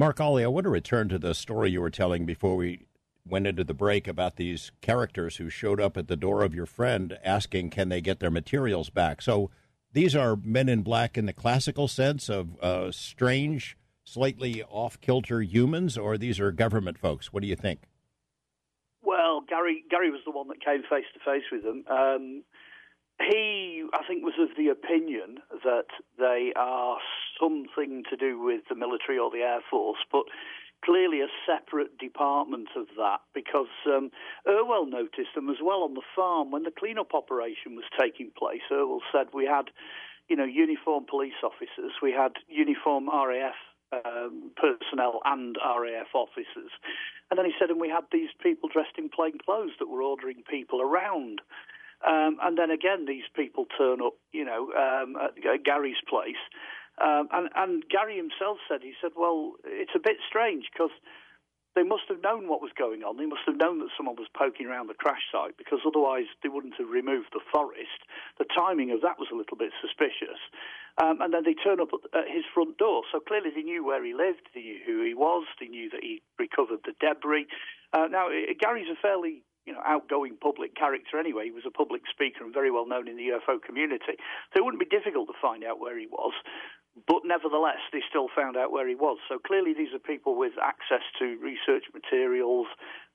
Mark Olly, I want to return to the story you were telling before we went into the break about these characters who showed up at the door of your friend asking, can they get their materials back? So these are men in black in the classical sense of uh, strange, slightly off kilter humans, or these are government folks? What do you think? Well, Gary Gary was the one that came face to face with them. Um, he, I think, was of the opinion that they are something to do with the military or the air force, but clearly a separate department of that because um, Irwell noticed them as well on the farm when the clean-up operation was taking place. Irwell said we had, you know, uniformed police officers, we had uniform RAF um, personnel and RAF officers. And then he said, and we had these people dressed in plain clothes that were ordering people around. Um, and then again, these people turn up, you know, um, at Gary's place. Um, and, and Gary himself said, he said, well, it's a bit strange because they must have known what was going on. They must have known that someone was poking around the crash site because otherwise they wouldn't have removed the forest. The timing of that was a little bit suspicious. Um, and then they turn up at, his front door. So clearly they knew where he lived, they knew who he was, they knew that he recovered the debris. Uh, now, Gary's a fairly you know, outgoing public character anyway. He was a public speaker and very well known in the UFO community. So it wouldn't be difficult to find out where he was. But nevertheless, they still found out where he was. So clearly, these are people with access to research materials,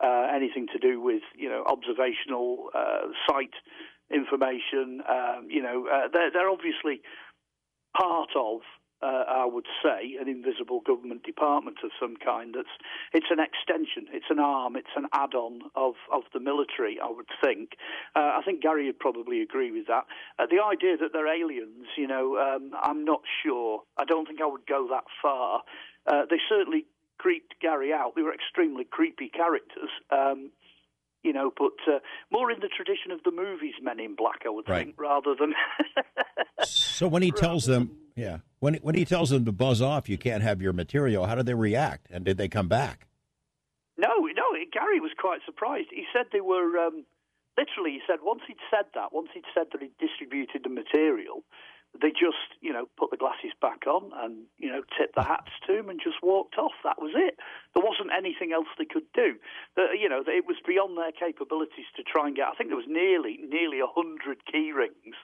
uh, anything to do with, you know, observational uh, site information. Um, you know, uh, they're, they're obviously part of uh, I would say, an invisible government department of some kind. That's it's an extension, it's an arm, it's an add-on of, of the military. I would think. Uh, I think Gary would probably agree with that. Uh, the idea that they're aliens, you know, um, I'm not sure. I don't think I would go that far. Uh, they certainly creeped Gary out. They were extremely creepy characters. Um, you know, but uh, more in the tradition of the movies Men in Black, I would right. think, rather than. so when he tells them, yeah, when when he tells them to buzz off, you can't have your material. How did they react, and did they come back? No, no. Gary was quite surprised. He said they were um, literally. He said once he'd said that, once he'd said that he distributed the material, they just, you know, put the glasses back on and, you know, tipped the hats to him and just walked off. That was it. There wasn't anything else they could do. You know, it was beyond their capabilities to try and get. I think there was nearly nearly a hundred key rings,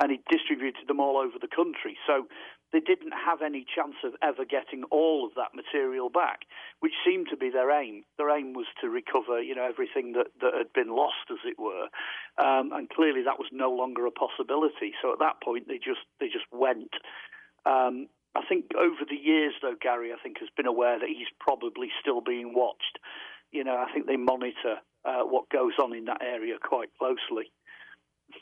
and he distributed them all over the country. So they didn't have any chance of ever getting all of that material back, which seemed to be their aim. Their aim was to recover, you know, everything that, that had been lost, as it were, um, and clearly that was no longer a possibility. So at that point, they just they just went. Um, I think over the years, though, Gary, I think has been aware that he's probably still being watched. You know, I think they monitor uh, what goes on in that area quite closely.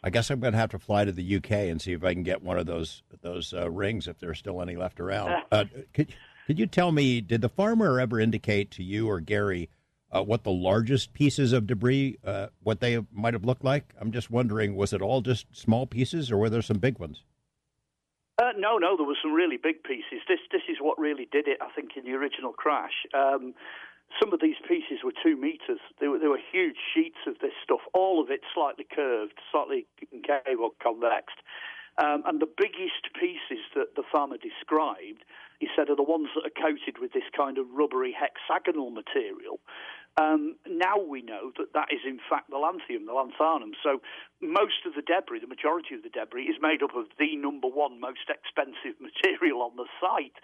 I guess I'm going to have to fly to the UK and see if I can get one of those those uh, rings if there's still any left around. Uh, could could you tell me? Did the farmer ever indicate to you or Gary uh, what the largest pieces of debris, uh, what they might have looked like? I'm just wondering, was it all just small pieces, or were there some big ones? Uh, no, no, there were some really big pieces. This this is what really did it, I think, in the original crash. Um, some of these pieces were two meters. They were, they were huge sheets of this stuff, all of it slightly curved, slightly concave or convex. Um, and the biggest pieces that the farmer described, he said, are the ones that are coated with this kind of rubbery hexagonal material. Um, now we know that that is in fact the lanthanum, the lanthanum. So most of the debris, the majority of the debris, is made up of the number one most expensive material on the site.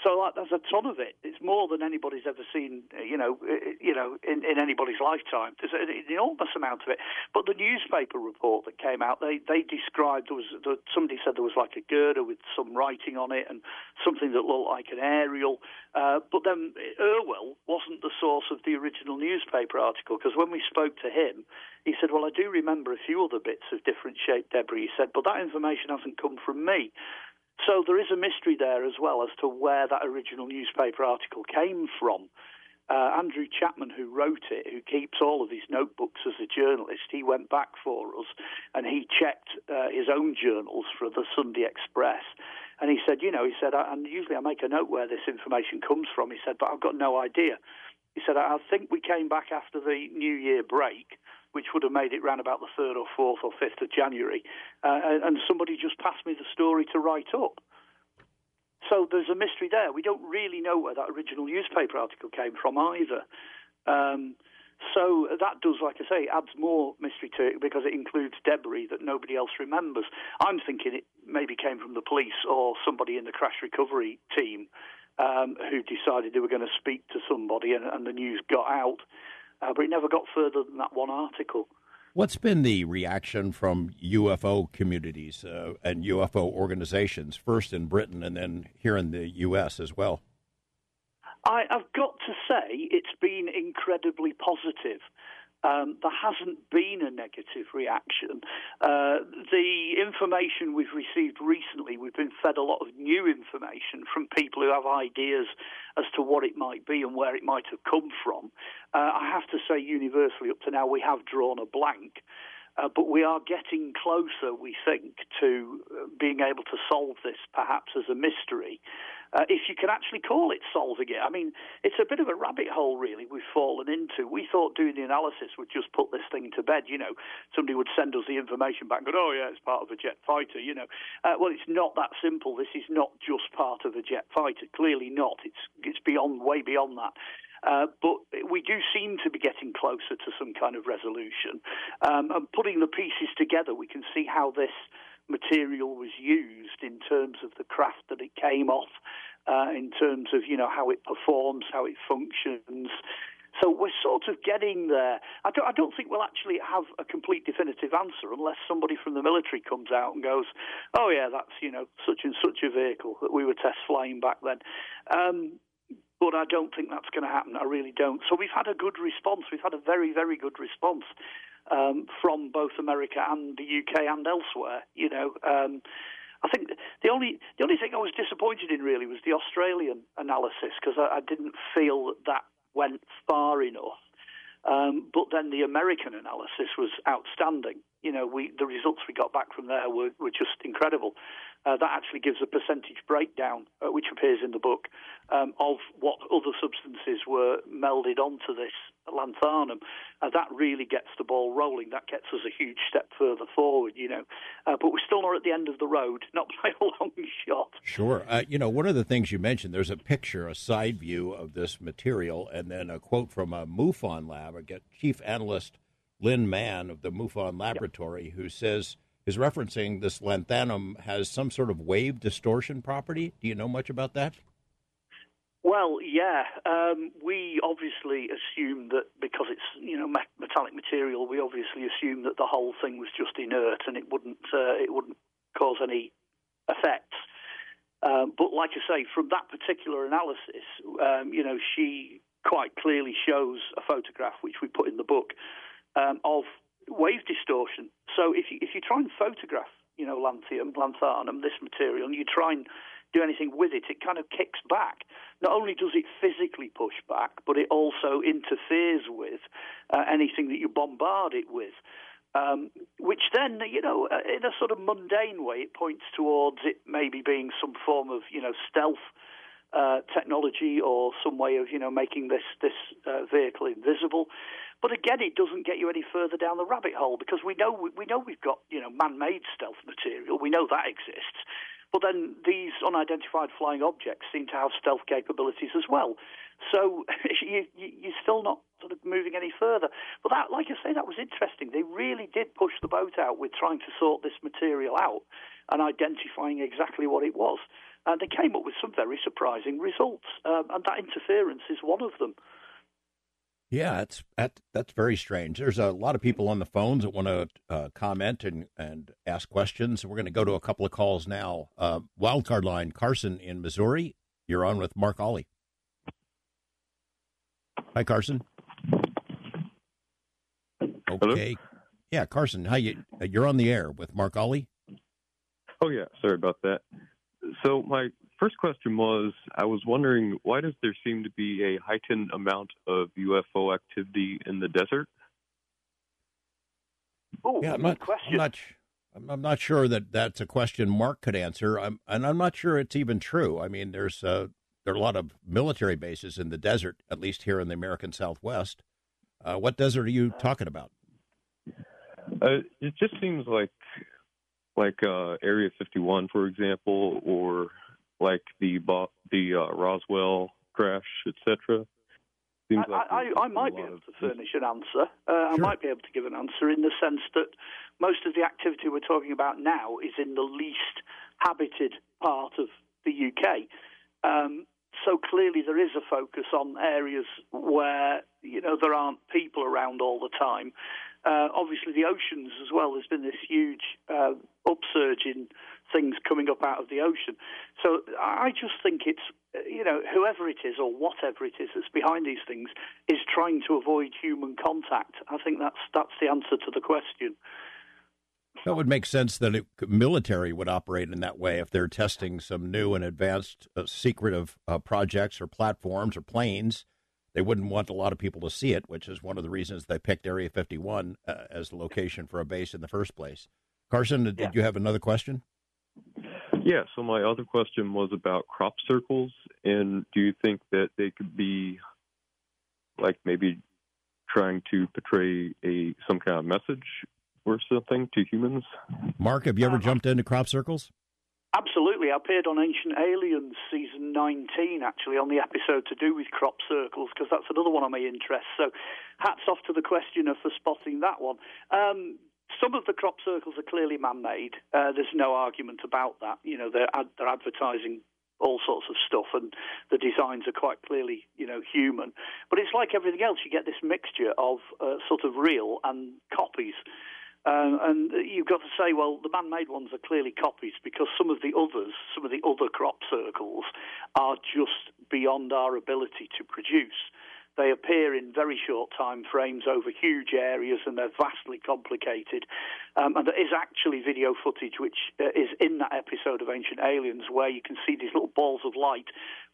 So like, there's a ton of it. It's more than anybody's ever seen, uh, you know, uh, uh, you know, in, in anybody's lifetime. There's an enormous amount of it. But the newspaper report that came out, they they described there was somebody said there was like a girder with some writing on it and something that looked like an aerial. Uh, but then Irwell wasn't the source of the original newspaper article because when we spoke to him, he said, "Well, I do remember a few other bits of different shaped debris." He said, "But that information hasn't come from me." So there is a mystery there as well as to where that original newspaper article came from. Uh, Andrew Chapman, who wrote it, who keeps all of his notebooks as a journalist, he went back for us and he checked uh, his own journals for the Sunday Express. And he said, you know, he said, and usually I make a note where this information comes from. He said, but I've got no idea. He said, I think we came back after the New Year break which would have made it round about the 3rd or 4th or 5th of January. Uh, and somebody just passed me the story to write up. So there's a mystery there. We don't really know where that original newspaper article came from either. Um, so that does, like I say, adds more mystery to it because it includes debris that nobody else remembers. I'm thinking it maybe came from the police or somebody in the crash recovery team um, who decided they were going to speak to somebody, and, and the news got out. Uh, but it never got further than that one article. What's been the reaction from UFO communities uh, and UFO organizations, first in Britain and then here in the U.S. as well? I, have got to say, it's been incredibly positive. Um, there hasn't been a negative reaction. Uh, the information we've received recently, we've been fed a lot of new information from people who have ideas as to what it might be and where it might have come from. Uh, I have to say, universally, up to now, we have drawn a blank. Uh, but we are getting closer, we think, to uh, being able to solve this perhaps as a mystery uh, if you can actually call it solving it. I mean, it's a bit of a rabbit hole, really, we've fallen into. We thought doing the analysis would just put this thing to bed. You know, somebody would send us the information back and go, oh, yeah, it's part of a jet fighter, you know. Uh, well, it's not that simple. This is not just part of a jet fighter. Clearly not. It's, it's beyond, way beyond that. Uh, but we do seem to be getting closer to some kind of resolution. Um, and putting the pieces together, we can see how this material was used in terms of the craft that it came off, uh, in terms of you know how it performs, how it functions. So we're sort of getting there. I don't, I don't think we'll actually have a complete definitive answer unless somebody from the military comes out and goes, "Oh yeah, that's you know such and such a vehicle that we were test flying back then." Um, but I don't think that's going to happen. I really don't. So we've had a good response. We've had a very, very good response um, from both America and the UK and elsewhere. You know, um, I think the only the only thing I was disappointed in really was the Australian analysis because I, I, didn't feel that that went far enough. Um, but then the American analysis was outstanding. You know, we the results we got back from there were, were just incredible. Uh, that actually gives a percentage breakdown, uh, which appears in the book, um, of what other substances were melded onto this lanthanum. Uh, that really gets the ball rolling. That gets us a huge step further forward, you know. Uh, but we're still not at the end of the road, not by a long shot. Sure. Uh, you know, one of the things you mentioned, there's a picture, a side view of this material, and then a quote from a MUFON lab, a chief analyst Lynn Mann of the MUFON laboratory, yep. who says is referencing this lanthanum has some sort of wave distortion property. Do you know much about that? Well, yeah. Um, we obviously assume that because it's you know metallic material, we obviously assume that the whole thing was just inert and it wouldn't uh, it wouldn't cause any effects. Um, but like I say, from that particular analysis, um, you know, she quite clearly shows a photograph which we put in the book um, of wave distortion. So if you, if you try and photograph, you know, lanthanum, lanthanum, this material, and you try and do anything with it, it kind of kicks back. Not only does it physically push back, but it also interferes with uh, anything that you bombard it with. Um, which then, you know, uh, in a sort of mundane way, it points towards it maybe being some form of, you know, stealth uh, technology or some way of, you know, making this this uh, vehicle invisible. But again, it doesn't get you any further down the rabbit hole because we know we know we've got you know man-made stealth material. We know that exists. But then these unidentified flying objects seem to have stealth capabilities as well. So you, are still not sort of moving any further. But that, like I say, that was interesting. They really did push the boat out with trying to sort this material out and identifying exactly what it was. And they came up with some very surprising results. Um, and that interference is one of them. Yeah, that's that, that's very strange. There's a lot of people on the phones that want to uh, comment and, and ask questions. We're going to go to a couple of calls now. Uh, wildcard line, Carson in Missouri. You're on with Mark Olly. Hi, Carson. Okay. Hello? Yeah, Carson. How you? You're on the air with Mark Olly. Oh yeah, sorry about that. So my first question was I was wondering why does there seem to be a heightened amount of UFO activity in the desert? Oh, yeah, I'm not, question. I'm not, I'm not sure that that's a question Mark could answer. I'm, and I'm not sure it's even true. I mean, there's uh, there are a lot of military bases in the desert, at least here in the American Southwest. Uh, what desert are you talking about? Uh, it just seems like like uh, Area 51, for example, or like the the uh, Roswell crash, etc. I, like I, I, might be able to furnish an answer. Uh, sure. I might be able to give an answer in the sense that most of the activity we're talking about now is in the least habited part of the UK. Um, so clearly there is a focus on areas where you know there aren't people around all the time. Uh, obviously, the oceans as well. There's been this huge uh, upsurge in things coming up out of the ocean. So I just think it's you know whoever it is or whatever it is that's behind these things is trying to avoid human contact. I think that's that's the answer to the question. That would make sense that it, military would operate in that way if they're testing some new and advanced uh, secretive uh, projects or platforms or planes. They wouldn't want a lot of people to see it, which is one of the reasons they picked Area 51 uh, as the location for a base in the first place. Carson, did yeah. you have another question? Yeah, so my other question was about crop circles, and do you think that they could be like maybe trying to portray a some kind of message or something to humans. Mark, have you ever uh, jumped into crop circles? Absolutely. I appeared on Ancient Aliens season 19, actually, on the episode to do with crop circles, because that's another one of my interests. So hats off to the questioner for spotting that one. Um, some of the crop circles are clearly man-made. Uh, there's no argument about that. You know, they're, ad- they're advertising all sorts of stuff, and the designs are quite clearly, you know, human. But it's like everything else; you get this mixture of uh, sort of real and copies. Uh, and you've got to say, well, the man-made ones are clearly copies because some of the others, some of the other crop circles, are just beyond our ability to produce. They appear in very short time frames over huge areas, and they're vastly complicated. Um, and there is actually video footage which uh, is in that episode of Ancient Aliens, where you can see these little balls of light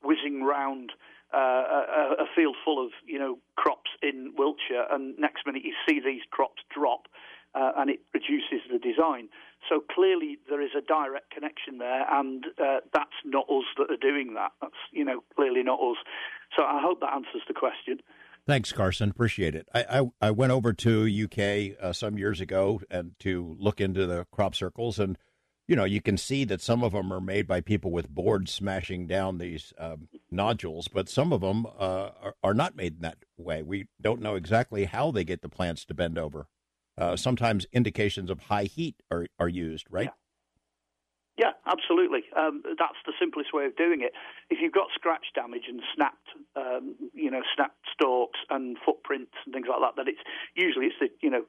whizzing round. Uh, a, a, field full of you know crops in Wiltshire, and next minute you see these crops drop, uh, and it produces the design. So clearly there is a direct connection there, and uh, that's not us that are doing that. That's you know clearly not us. So I hope that answers the question. Thanks, Carson. Appreciate it. I I, I went over to UK uh, some years ago and to look into the crop circles, and you know you can see that some of them are made by people with boards smashing down these um, nodules, but some of them uh, are, are not made in that way. We don't know exactly how they get the plants to bend over uh, sometimes indications of high heat are, are used, right? Yeah. Yeah absolutely. Um, that's the simplest way of doing it. If you've got scratch damage and snapped, um, you know, snapped stalks and footprints and things like that, then it's usually it's the you know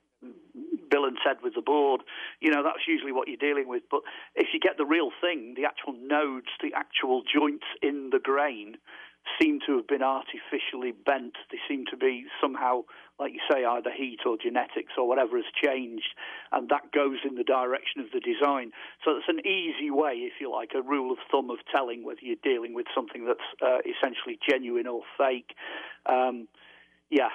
Bill and Ted with the board. You know, that's usually what you're dealing with. But if you get the real thing, the actual nodes, the actual joints in the grain, seem to have been artificially bent. They seem to be somehow, like you say, either heat or genetics or whatever has changed, and that goes in the direction of the design. So it's an easy way, if you like, a rule of thumb of telling whether you're dealing with something that's uh, essentially genuine or fake. Um, yeah,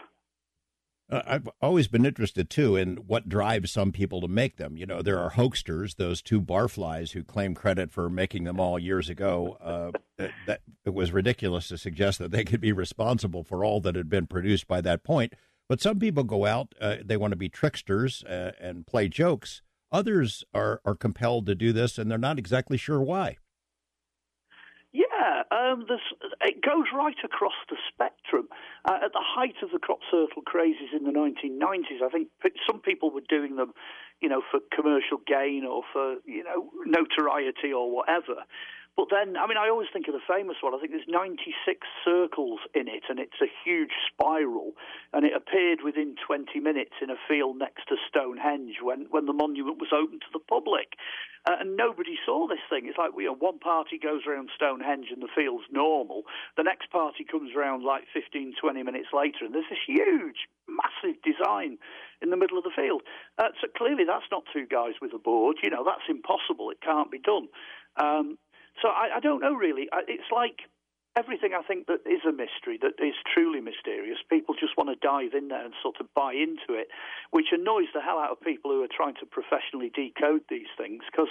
uh, I've always been interested too in what drives some people to make them. You know, there are hoaxsters, those two barflies who claim credit for making them all years ago. Uh, that, that, it was ridiculous to suggest that they could be responsible for all that had been produced by that point. But some people go out; uh, they want to be tricksters uh, and play jokes. Others are are compelled to do this, and they're not exactly sure why. Yeah, um, it goes right across the spectrum. Uh, at the height of the crop circle crazes in the 1990s, I think some people were doing them, you know, for commercial gain or for you know notoriety or whatever. But then, I mean, I always think of the famous one. I think there's 96 circles in it, and it's a huge spiral. And it appeared within 20 minutes in a field next to Stonehenge when, when the monument was open to the public. Uh, and nobody saw this thing. It's like you know, one party goes around Stonehenge and the field's normal. The next party comes around like 15, 20 minutes later, and there's this huge, massive design in the middle of the field. Uh, so clearly, that's not two guys with a board. You know, that's impossible. It can't be done. Um, so I, I don't know really. It's like everything I think that is a mystery, that is truly mysterious, people just want to dive in there and sort of buy into it, which annoys the hell out of people who are trying to professionally decode these things because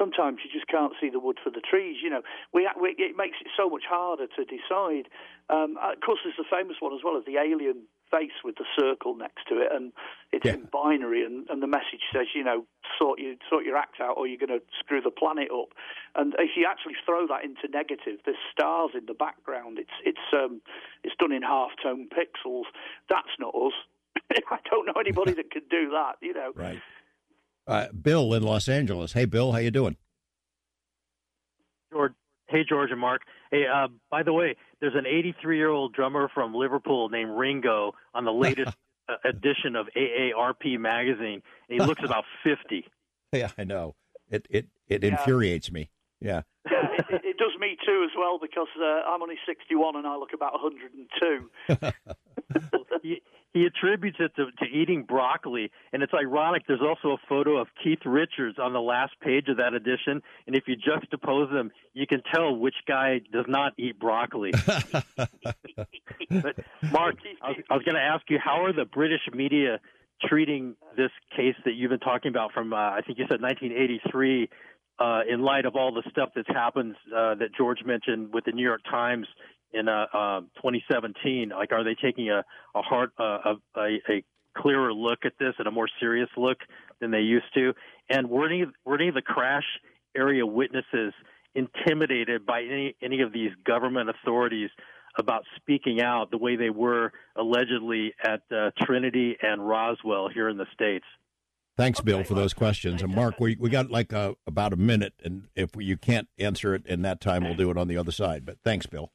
sometimes you just can't see the wood for the trees. You know, we, we it makes it so much harder to decide. Um, of course, there's the famous one as well of the alien face with the circle next to it, and it's Yeah. in binary, and, and the message says, you know, sort your sort your act out, or you're going to screw the planet up. And if you actually throw that into negative, there's stars in the background. It's it's um, it's done in half tone pixels. That's not us. I don't know anybody that can do that. You know. Right. Uh, Bill in Los Angeles. Hey, Bill, how you doing? George. Hey, George and Mark. Hey, uh, by the way, there's an 83 year old drummer from Liverpool named Ringo on the latest uh, edition of AARP magazine. And he looks about 50. Yeah, I know. It it it Yeah. infuriates me. Yeah. Yeah, it, it does me too as well because uh, I'm only 61 and I look about 102. He, attributes it to, to eating broccoli, and it's ironic. There's also a photo of Keith Richards on the last page of that edition, and if you juxtapose them, you can tell which guy does not eat broccoli. But Mark, I was, I was going to ask you, how are the British media treating this case that you've been talking about from, uh, I think you said 1983, uh, in light of all the stuff that's happened uh, that George mentioned with the New York Times in uh, uh, 2017? Like, are they taking a a hard uh, a, a, a clearer look at this and a more serious look than they used to? And were any were any of the crash area witnesses intimidated by any any of these government authorities about speaking out the way they were allegedly at uh, Trinity and Roswell here in the states? Thanks, Bill, for those questions. And Mark, we we got like uh, about a minute, and if you can't answer it in that time, we'll do it on the other side. But thanks, Bill.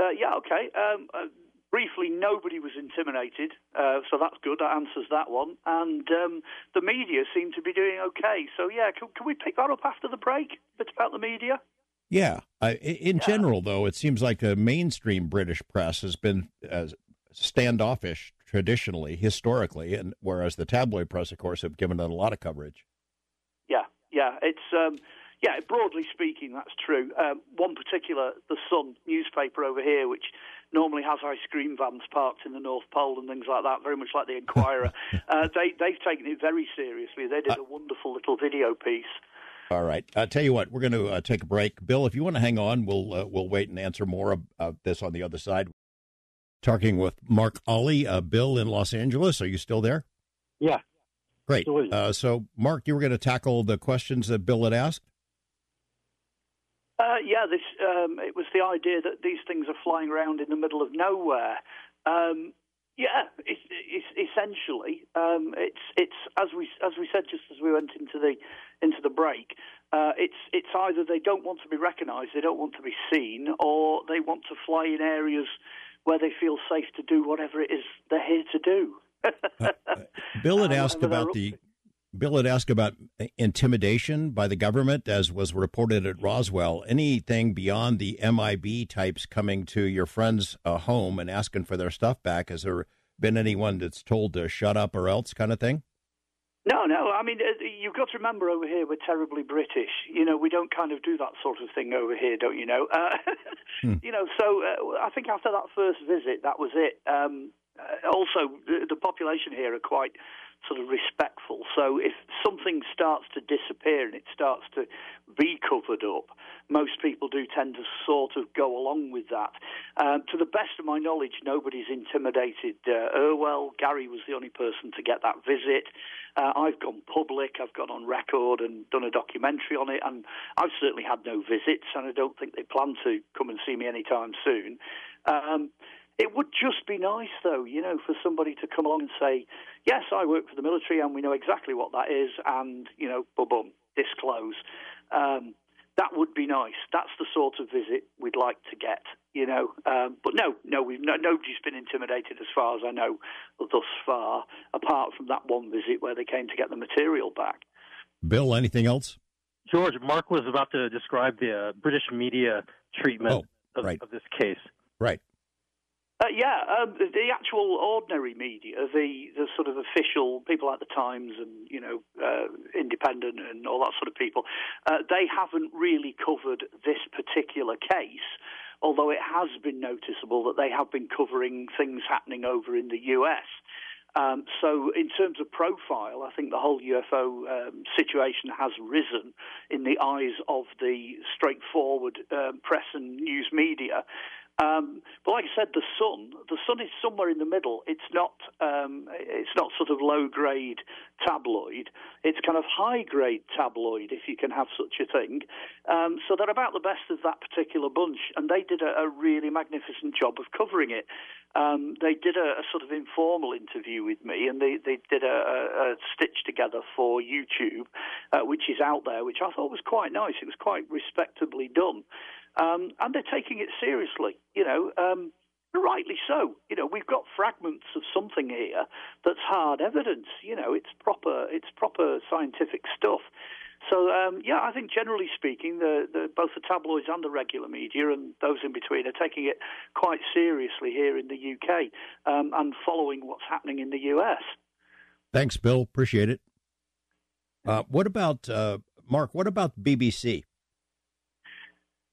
Uh, yeah, okay. Um, uh, briefly, nobody was intimidated, uh, so that's good. That answers that one. And um, the media seem to be doing okay. So, yeah, can, can we pick that up after the break? A bit about the media? Yeah. I, in Yeah. general, though, it seems like the mainstream British press has been uh, standoffish traditionally, historically, and whereas the tabloid press, of course, have given it a lot of coverage. Yeah, yeah. It's um, yeah. Broadly speaking, that's true. Um, one particular, the Sun newspaper over here, which normally has ice cream vans parked in the North Pole and things like that, very much like the Enquirer. uh, they they've taken it very seriously. They did a wonderful little video piece. All right. I tell you what, we're going to uh, take a break. Bill, if you want to hang on, we'll uh, we'll wait and answer more of uh, this on the other side. Talking with Mark Olly, uh, Bill in Los Angeles. Are you still there? Yeah. Great. Uh, so, Mark, you were going to tackle the questions that Bill had asked. Uh, yeah, this um, it was the idea that these things are flying around in the middle of nowhere. Um, yeah, it's, it's essentially um, it's it's as we as we said just as we went into the into the break. Uh, it's it's either they don't want to be recognised, they don't want to be seen, or they want to fly in areas where they feel safe to do whatever it is they're here to do. Bill had Uh, asked about the. Bill had asked about intimidation by the government, as was reported at Roswell. Anything beyond the MIB types coming to your friend's uh, home and asking for their stuff back? Has there been anyone that's told to shut up or else, kind of thing? No, no. I mean, uh, you've got to remember over here we're terribly British. You know, we don't kind of do that sort of thing over here, don't you know? Uh, Hmm. You know, so uh, I think after that first visit, that was it. Um, uh, also, the, the population here are quite sort of respectful. So if something starts to disappear and it starts to be covered up, most people do tend to sort of go along with that. Um, to the best of my knowledge, nobody's intimidated uh, Irwell. Gary was the only person to get that visit. Uh, I've gone public. I've gone on record and done a documentary on it, and I've certainly had no visits, and I don't think they plan to come and see me anytime soon. Um, it would just be nice, though, you know, for somebody to come along and say, "Yes, I work for the military, and we know exactly what that is," and you know, boom, boom, disclose. Um, that would be nice. That's the sort of visit we'd like to get, you know. Um, but no, no, we've no, nobody's been intimidated as far as I know thus far, apart from that one visit where they came to get the material back. Bill, anything else? George, Mark was about to describe the uh, British media treatment Oh, of, right. of this case. Right. Uh, yeah, um, the, actual ordinary media, the the sort of official people like the Times and you know uh, Independent and all that sort of people, uh, they haven't really covered this particular case. Although it has been noticeable that they have been covering things happening over in the US. Um, so, in terms of profile, I think the whole UFO um, situation has risen in the eyes of the straightforward um, press and news media. Um, but like I said, the Sun, the Sun is somewhere in the middle. It's not, um, it's not sort of low grade tabloid. It's kind of high grade tabloid, if you can have such a thing. Um, so they're about the best of that particular bunch, and they did a, a really magnificent job of covering it. Um, they did a, a, sort of informal interview with me, and they, they did a, a stitch together for YouTube, uh, which is out there, which I thought was quite nice. It was quite respectably done. Um, and they're taking it seriously, you know, um, rightly so. You know, we've got fragments of something here that's hard evidence. You know, it's proper, it's proper scientific stuff. So um, yeah, I think generally speaking, the, the, both the tabloids and the regular media and those in between are taking it quite seriously here in the UK um, and following what's happening in the US. Thanks, Bill. Appreciate it. Uh, what about uh, Mark? What about BBC?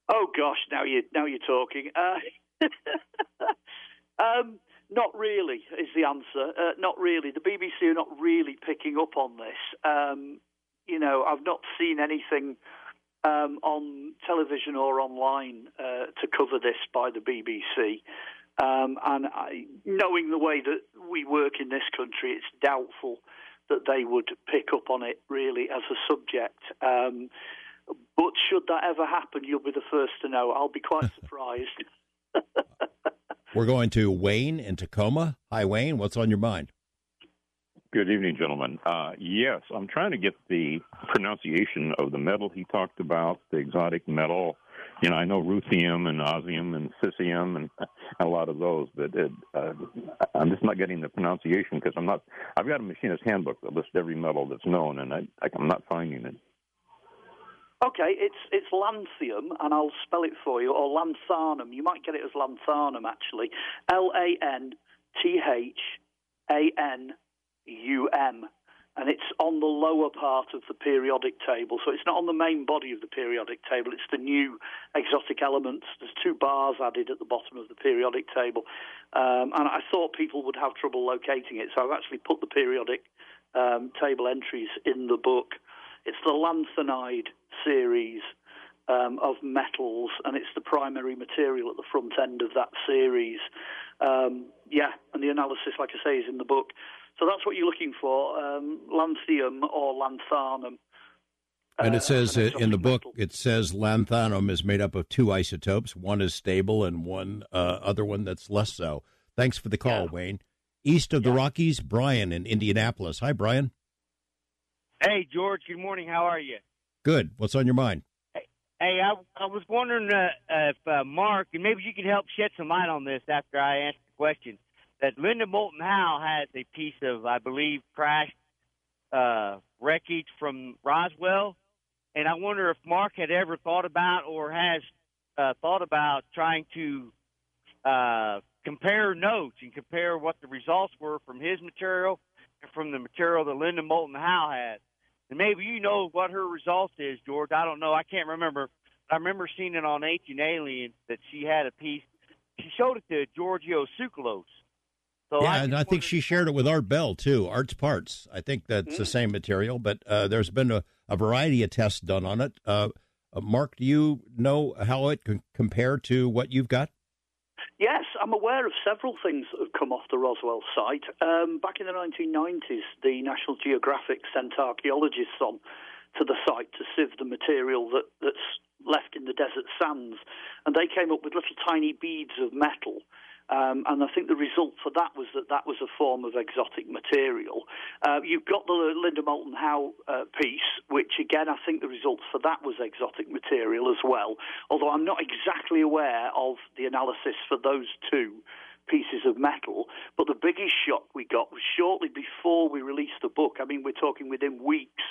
Oh gosh, now you now you're talking. Uh, um, not really is the answer. Uh, not really. The BBC are not really picking up on this. Um, you know, I've not seen anything um, on television or online uh, to cover this by the BBC. Um, and I, knowing the way that we work in this country, it's doubtful that they would pick up on it really as a subject. But should that ever happen, you'll be the first to know. I'll be quite surprised. We're going to Wayne in Tacoma. Hi, Wayne. What's on your mind? Good evening, gentlemen. Uh, yes, I'm trying to get the pronunciation of the metal he talked about, the exotic metal. You know, I know ruthenium and osmium and cesium and a lot of those, but it, uh, I'm just not getting the pronunciation because I'm not. I've got a machinist handbook that lists every metal that's known, and I, I'm not finding it. Okay, it's it's lanthium, and I'll spell it for you, or lanthanum. You might get it as lanthanum, actually. L A N T H A N U M. And it's on the lower part of the periodic table. So it's not on the main body of the periodic table. It's the new exotic elements. There's two bars added at the bottom of the periodic table. Um, and I thought people would have trouble locating it. So I've actually put the periodic um, table entries in the book. It's the lanthanide series um, of metals, and it's the primary material at the front end of that series. Um, yeah, and the analysis, like I say, is in the book. So that's what you're looking for: um, lanthium or lanthanum. And it uh, says uh, in the book, it says lanthanum is made up of two isotopes. One is stable, and one uh, other one that's less so. Thanks for the call, yeah. Wayne. East of yeah. the Rockies, Brian in Indianapolis. Hi, Brian. Hey, George. Good morning. How are you? Good. What's on your mind? Hey, I, I was wondering uh, if uh, Mark, and maybe you could help shed some light on this after I answer the question. That Linda Moulton Howe has a piece of, I believe, crashed uh, wreckage from Roswell, and I wonder if Mark had ever thought about or has uh, thought about trying to uh, compare notes and compare what the results were from his material and from the material that Linda Moulton Howe had. And maybe you know what her result is, George. I don't know. I can't remember. I remember seeing it on Ancient Aliens that she had a piece. She showed it to Giorgio Tsoukalos. So yeah, I and I think she shared it with Art Bell too. Art's Parts. I think that's mm-hmm. the same material, but uh, there's been a, a, variety of tests done on it. Uh, uh, Mark, do you know how it can compare to what you've got? Yes, I'm aware of several things that have come off the Roswell site. Um, back in the 1990s, the National Geographic sent archaeologists on to the site to sieve the material that, that's left in the desert sands, and they came up with little tiny beads of metal um, and I think the result for that was that that was a form of exotic material. Uh, you've got the Linda Moulton Howe uh, piece, which again I think the results for that was exotic material as well. Although I'm not exactly aware of the analysis for those two pieces of metal. But the biggest shock we got was shortly before we released the book. I mean, we're talking within weeks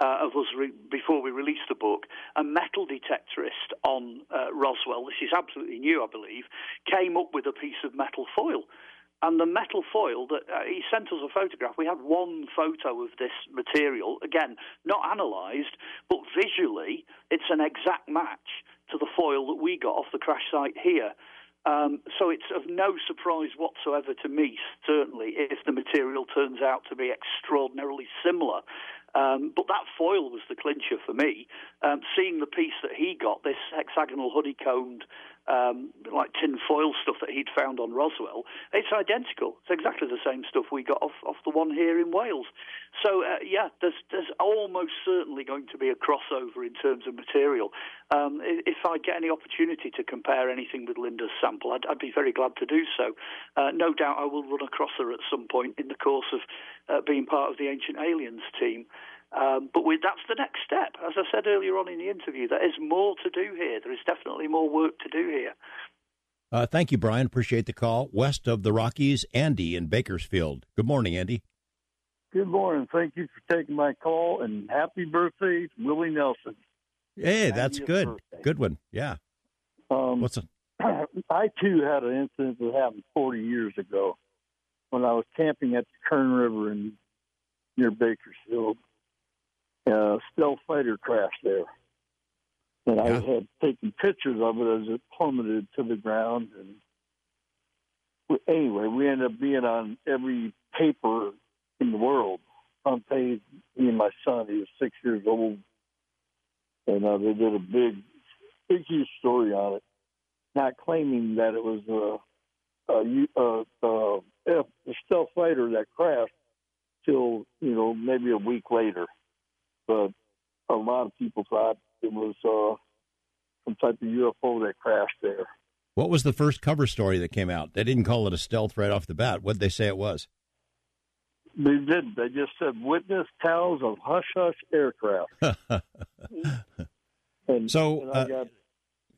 uh, of us re- before we released the book. A metal detectorist on uh, Roswell, this is absolutely new, I believe, came up with a piece of metal foil. And the metal foil that uh, he sent us a photograph. We had one photo of this material, again, not analysed, but visually, it's an exact match to the foil that we got off the crash site here. Um, so it's of no surprise whatsoever to me, certainly, if the material turns out to be extraordinarily similar. Um, but that foil was the clincher for me. Um, seeing the piece that he got, this hexagonal honeycombed um, like tin foil stuff that he'd found on Roswell. It's identical. It's exactly the same stuff we got off, off the one here in Wales. So uh, yeah, there's there's almost certainly going to be a crossover in terms of material. Um, if I get any opportunity to compare anything with Linda's sample, I'd, I'd be very glad to do so. Uh, no doubt I will run across her at some point in the course of uh, being part of the Ancient Aliens team. Um, but we, that's the next step. As I said earlier on in the interview, there is more to do here. There is definitely more work to do here. Uh, thank you, Brian. Appreciate the call. West of the Rockies, Andy in Bakersfield. Good morning, Andy. Good morning. Thank you for taking my call and happy birthday, Willie Nelson. Hey, that's good. Birthday. Good one. Yeah. Um, What's it? I too had an incident that happened 40 years ago when I was camping at the Kern River in near Bakersfield uh, stealth fighter crashed there. And yeah. I had taken pictures of it as it plummeted to the ground. And anyway, we ended up being on every paper in the world. Front page, me and my son, he was six years old. And uh, they did a big, big, huge story on it, not claiming that it was a, a, a, a, a stealth fighter that crashed till, you know, maybe a week later but a lot of people thought it was uh, some type of UFO that crashed there. What was the first cover story that came out? They didn't call it a stealth right off the bat. What did they say it was? They didn't. They just said witness tells of hush hush aircraft. and so and I uh, got,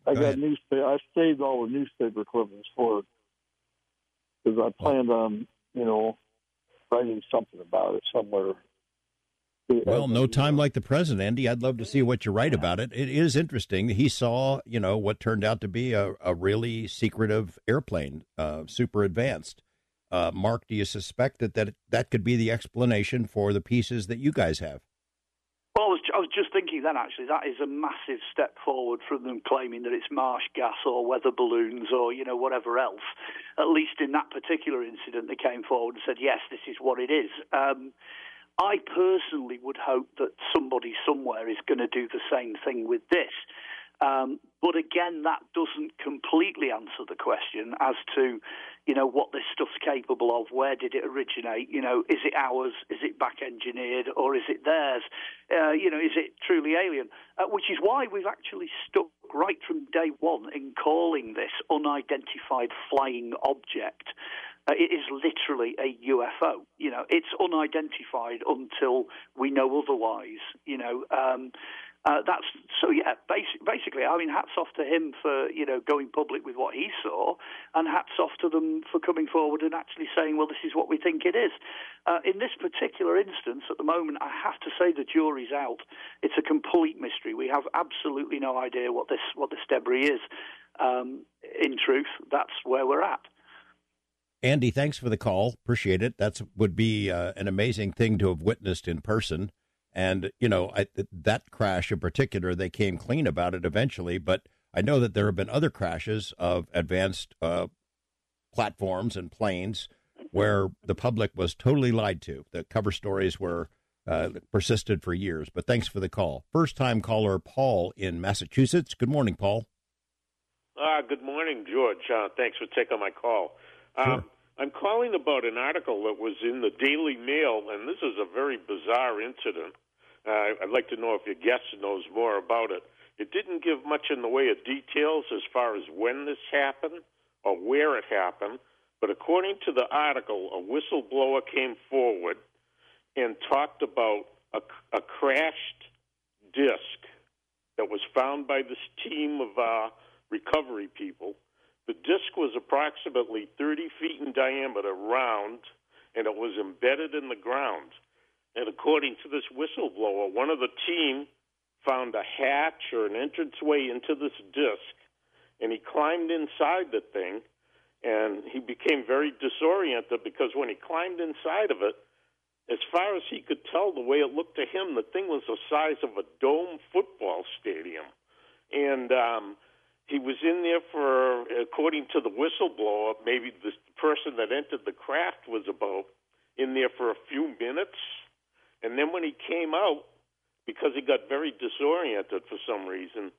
I go got newspaper. I saved all the newspaper clippings for it because I planned on, you know, writing something about it somewhere well, no time like the present, Andy. I'd love to see what you write about it. It is interesting. He saw, you know, what turned out to be a, a really secretive airplane, uh, super advanced. Uh, Mark, do you suspect that, that that could be the explanation for the pieces that you guys have? Well, I was, I was just thinking then, actually, that is a massive step forward from them claiming that it's marsh gas or weather balloons or, you know, whatever else. At least in that particular incident, they came forward and said, yes, this is what it is. Um, I personally would hope that somebody somewhere is going to do the same thing with this. Um, but again, that doesn't completely answer the question as to, you know, what this stuff's capable of. Where did it originate? You know, is it ours? Is it back engineered, or is it theirs? Uh, you know, is it truly alien? Uh, which is why we've actually stuck right from day one in calling this unidentified flying object. Uh, it is literally a UFO. You know, it's unidentified until we know otherwise. You know, um, uh, that's so. Yeah, basic, basically, I mean, hats off to him for you know going public with what he saw, and hats off to them for coming forward and actually saying, well, this is what we think it is. Uh, in this particular instance, at the moment, I have to say the jury's out. It's a complete mystery. We have absolutely no idea what this what this debris is. Um, in truth, that's where we're at. Andy, thanks for the call. Appreciate it. That would be uh, an amazing thing to have witnessed in person. And, you know, I, that crash in particular, they came clean about it eventually. But I know that there have been other crashes of advanced uh, platforms and planes where the public was totally lied to. The cover stories were uh, persisted for years. But thanks for the call. First time caller Paul in Massachusetts. Good morning, Paul. Uh, good morning, George. Uh, thanks for taking my call. Sure. Um, I'm calling about an article that was in the Daily Mail, and this is a very bizarre incident. Uh, I'd like to know if your guest knows more about it. It didn't give much in the way of details as far as when this happened or where it happened, but according to the article, a whistleblower came forward and talked about a, a crashed disc that was found by this team of uh, recovery people the disc was approximately 30 feet in diameter, round, and it was embedded in the ground. And according to this whistleblower, one of the team found a hatch or an entranceway into this disc, and he climbed inside the thing, and he became very disoriented because when he climbed inside of it, as far as he could tell, the way it looked to him, the thing was the size of a dome football stadium. And um, he was in there for, according to the whistleblower, maybe the person that entered the craft was about in there for a few minutes. And then when he came out, because he got very disoriented for some reason,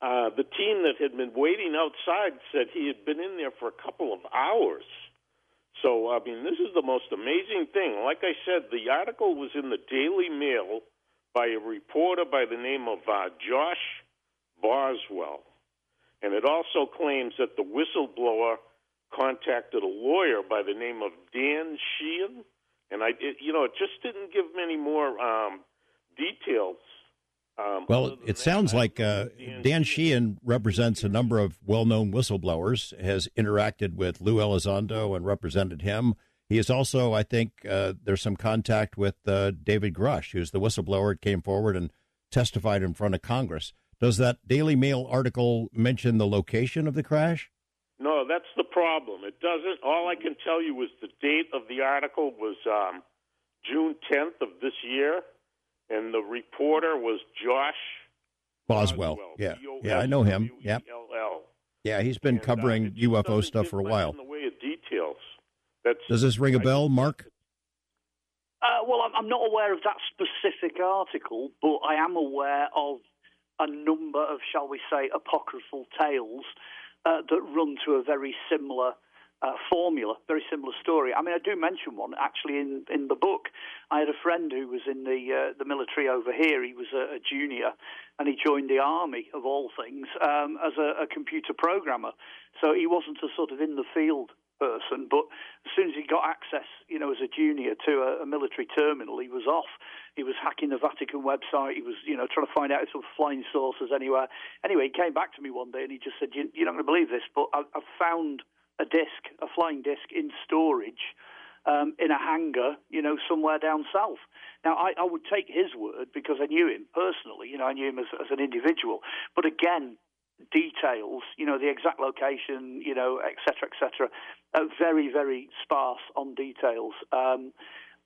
uh, the team that had been waiting outside said he had been in there for a couple of hours. So, I mean, this is the most amazing thing. Like I said, the article was in the Daily Mail by a reporter by the name of uh, Josh Boswell. And it also claims that the whistleblower contacted a lawyer by the name of Dan Sheehan. And I, it, you know, it just didn't give many more um, details. Um, well, it sounds like uh, Dan Sheehan represents a number of well-known whistleblowers. Has interacted with Lou Elizondo and represented him. He is also, I think, uh, there's some contact with uh, David Grusch, who's the whistleblower, that came forward and testified in front of Congress. Does that Daily Mail article mention the location of the crash? No, that's the problem. It doesn't. All I can tell you is the date of the article was um, June 10th of this year, and the reporter was Josh Boswell. Boswell. Yeah, yeah, I know him. Yeah, yeah, he's been and, uh, covering uh, UFO stuff for a while. In the way of details. That's, Does this ring a bell, Mark? Uh, well, I'm not aware of that specific article, but I am aware of a number of, shall we say, apocryphal tales uh, that run to a very similar uh, formula, very similar story. I mean, I do mention one actually in, in the book. I had a friend who was in the uh, the military over here. He was a, a, junior, and he joined the army of all things um, as a, a computer programmer. So he wasn't a sort of in the field person. But as soon as he got access, you know, as a junior to a, a, military terminal, he was off. He was hacking the Vatican website. He was, you know, trying to find out if there were flying saucers anywhere. Anyway, he came back to me one day and he just said, you, "You're not going to believe this, but I, I've found a disc, a flying disc in storage." Um, in a hangar, you know, somewhere down south. Now, I, I, would take his word because I knew him personally. You know, I knew him as, as an individual. But again, details, you know, the exact location, you know, et cetera, et cetera, uh, very, very sparse on details. Um,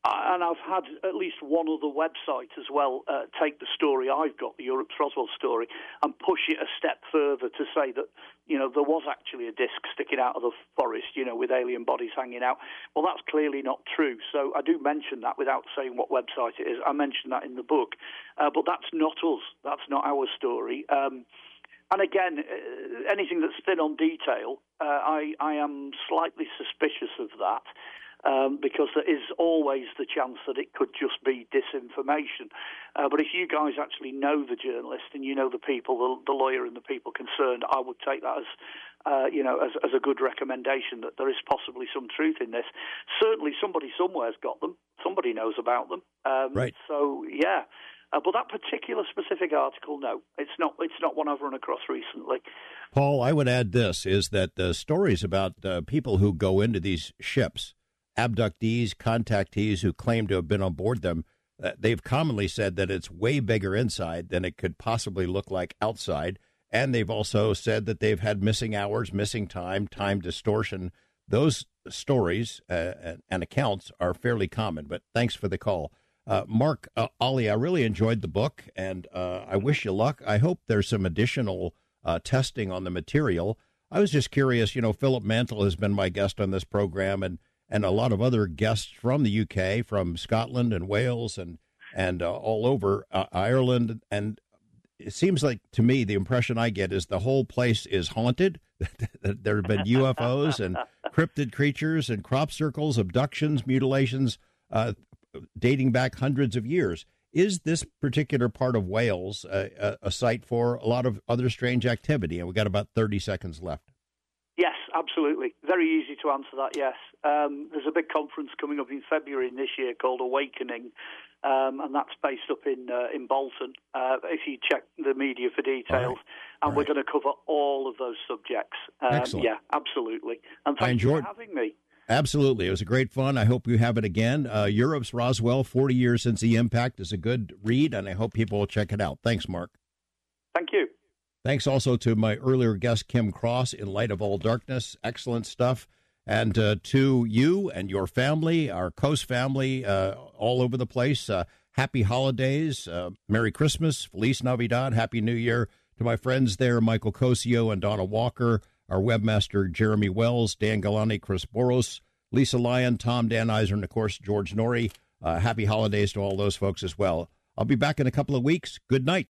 and I've had at least one other website as well uh, take the story I've got, the Europe's Roswell story, and push it a step further to say that, you know, there was actually a disc sticking out of the forest, you know, with alien bodies hanging out. Well, that's clearly not true. So I do mention that without saying what website it is. I mention that in the book. Uh, but that's not us. That's not our story. Um, and again, uh, anything that's thin on detail, uh, I, I am slightly suspicious of that. Um, because there is always the chance that it could just be disinformation. Uh, but if you guys actually know the journalist and you know the people, the, the lawyer and the people concerned, I would take that as, uh, you know, as, as, a good recommendation that there is possibly some truth in this. Certainly, somebody somewhere's got them. Somebody knows about them. Um, right. So yeah. Uh, but that particular specific article, no, it's not. It's not one I've run across recently. Paul, I would add this: is that the stories about uh, people who go into these ships, abductees, contactees who claim to have been on board them, uh, they've commonly said that it's way bigger inside than it could possibly look like outside. And they've also said that they've had missing hours, missing time, time distortion. Those stories uh, and accounts are fairly common. But thanks for the call. Uh, Mark uh, Olly, I really enjoyed the book, and uh, I wish you luck. I hope there's some additional uh, testing on the material. I was just curious. You know, Philip Mantle has been my guest on this program, and and a lot of other guests from the UK, from Scotland and Wales, and and uh, all over Ireland. And it seems like to me the impression I get is the whole place is haunted. there have been UFOs and cryptid creatures and crop circles, abductions, mutilations. Uh, dating back hundreds of years. Is this particular part of Wales a, a, a site for a lot of other strange activity? And we've got about 30 seconds left. Yes, absolutely. Very easy to answer that, yes. Um, there's a big conference coming up in February this year called Awakening, um, and that's based up in uh, in Bolton. Uh, if you check the media for details, right. and right. we're going to cover all of those subjects. Um, Excellent. Yeah, absolutely. And thank you for having me. Absolutely. It was a great fun. I hope you have it again. Uh, Europe's Roswell, 40 years since the impact, is a good read, and I hope people will check it out. Thanks, Mark. Thank you. Thanks also to my earlier guest, Kim Cross, in Light of All Darkness. Excellent stuff. And uh, to you and your family, our Coast family, uh, all over the place, uh, happy holidays, uh, Merry Christmas, Feliz Navidad, Happy New Year. To my friends there, Michael Cosio and Donna Walker our webmaster, Jeremy Wells, Dan Galani, Chris Boros, Lisa Lyon, Tom Danheiser, and of course, George Noory. Uh, happy holidays to all those folks as well. I'll be back in a couple of weeks. Good night.